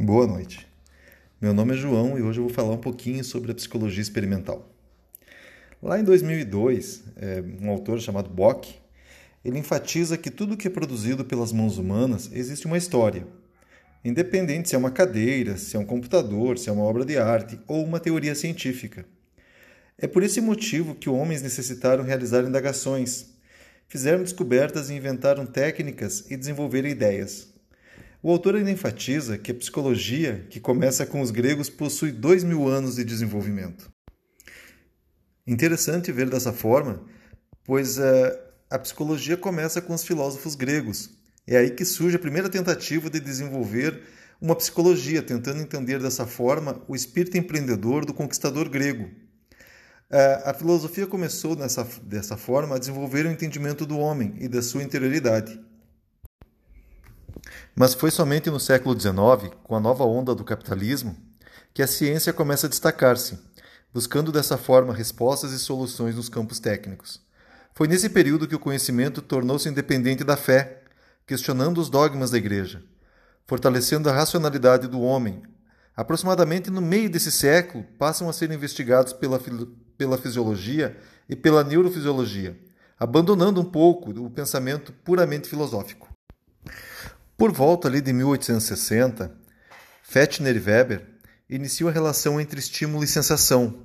Boa noite. Meu nome é João e hoje eu vou falar um pouquinho sobre a psicologia experimental. Lá em 2002, é, um autor chamado Bock, ele enfatiza que tudo que é produzido pelas mãos humanas existe uma história, independente se é uma cadeira, se é um computador, se é uma obra de arte ou uma teoria científica. É por esse motivo que homens necessitaram realizar indagações, fizeram descobertas e inventaram técnicas e desenvolveram ideias. O autor enfatiza que a psicologia, que começa com os gregos, possui dois mil anos de desenvolvimento. Interessante ver dessa forma, pois uh, a psicologia começa com os filósofos gregos. É aí que surge a primeira tentativa de desenvolver uma psicologia, tentando entender dessa forma o espírito empreendedor do conquistador grego. Uh, a filosofia começou nessa, dessa forma a desenvolver o entendimento do homem e da sua interioridade. Mas foi somente no século XIX, com a nova onda do capitalismo, que a ciência começa a destacar-se, buscando dessa forma respostas e soluções nos campos técnicos. Foi nesse período que o conhecimento tornou-se independente da fé, questionando os dogmas da Igreja, fortalecendo a racionalidade do homem. Aproximadamente no meio desse século, passam a ser investigados pela, pela fisiologia e pela neurofisiologia, abandonando um pouco o pensamento puramente filosófico. Por volta ali de 1860, Fechner e Weber iniciam a relação entre estímulo e sensação,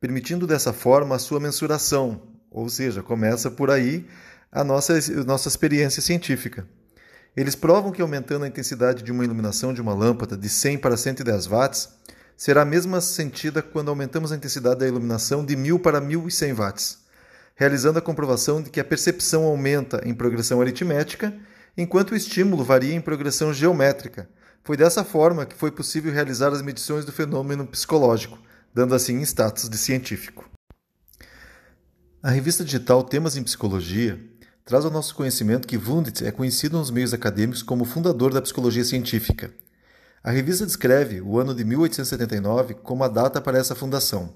permitindo dessa forma a sua mensuração, ou seja, começa por aí a nossa, a nossa experiência científica. Eles provam que aumentando a intensidade de uma iluminação de uma lâmpada de 100 para 110 watts, será a mesma sentida quando aumentamos a intensidade da iluminação de 1000 para 1100 watts, realizando a comprovação de que a percepção aumenta em progressão aritmética enquanto o estímulo varia em progressão geométrica. Foi dessa forma que foi possível realizar as medições do fenômeno psicológico, dando assim status de científico. A revista digital Temas em Psicologia traz ao nosso conhecimento que Wundt é conhecido nos meios acadêmicos como fundador da psicologia científica. A revista descreve o ano de 1879 como a data para essa fundação,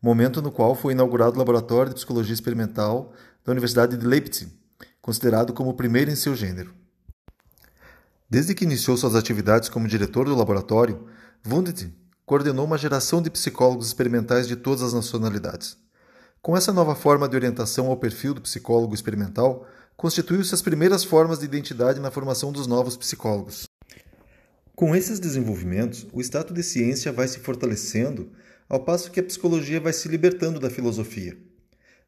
momento no qual foi inaugurado o Laboratório de Psicologia Experimental da Universidade de Leipzig, considerado como o primeiro em seu gênero. Desde que iniciou suas atividades como diretor do laboratório, Wundt coordenou uma geração de psicólogos experimentais de todas as nacionalidades. Com essa nova forma de orientação ao perfil do psicólogo experimental, constituiu-se as primeiras formas de identidade na formação dos novos psicólogos. Com esses desenvolvimentos, o status de ciência vai se fortalecendo, ao passo que a psicologia vai se libertando da filosofia.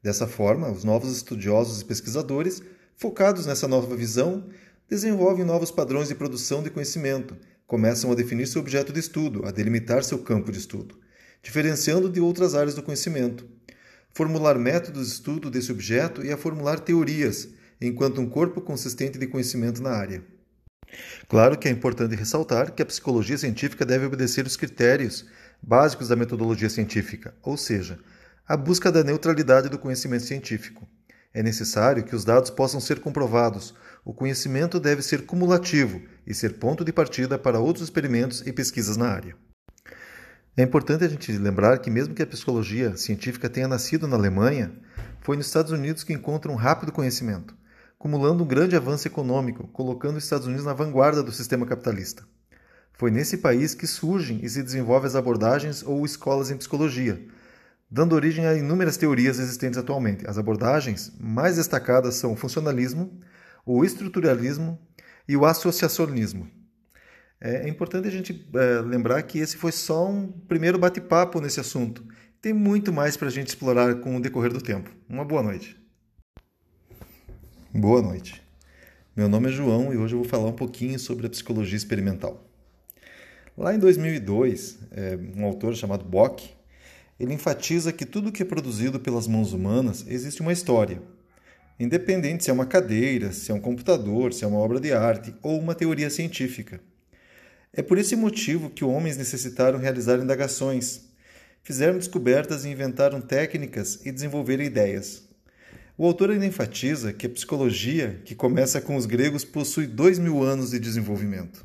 Dessa forma, os novos estudiosos e pesquisadores Focados nessa nova visão, desenvolvem novos padrões de produção de conhecimento, começam a definir seu objeto de estudo, a delimitar seu campo de estudo, diferenciando de outras áreas do conhecimento, formular métodos de estudo desse objeto e a formular teorias, enquanto um corpo consistente de conhecimento na área. Claro que é importante ressaltar que a psicologia científica deve obedecer os critérios básicos da metodologia científica, ou seja, a busca da neutralidade do conhecimento científico. É necessário que os dados possam ser comprovados. O conhecimento deve ser cumulativo e ser ponto de partida para outros experimentos e pesquisas na área. É importante a gente lembrar que, mesmo que a psicologia científica tenha nascido na Alemanha, foi nos Estados Unidos que encontra um rápido conhecimento, acumulando um grande avanço econômico, colocando os Estados Unidos na vanguarda do sistema capitalista. Foi nesse país que surgem e se desenvolvem as abordagens ou escolas em psicologia, dando origem a inúmeras teorias existentes atualmente. As abordagens mais destacadas são o funcionalismo, o estruturalismo e o associacionismo. É importante a gente é, lembrar que esse foi só um primeiro bate-papo nesse assunto. Tem muito mais para a gente explorar com o decorrer do tempo. Uma boa noite. Boa noite. Meu nome é João e hoje eu vou falar um pouquinho sobre a psicologia experimental. Lá em 2002, é, um autor chamado Bock ele enfatiza que tudo que é produzido pelas mãos humanas existe uma história, independente se é uma cadeira, se é um computador, se é uma obra de arte ou uma teoria científica. É por esse motivo que homens necessitaram realizar indagações, fizeram descobertas e inventaram técnicas e desenvolveram ideias. O autor ainda enfatiza que a psicologia, que começa com os gregos, possui dois mil anos de desenvolvimento.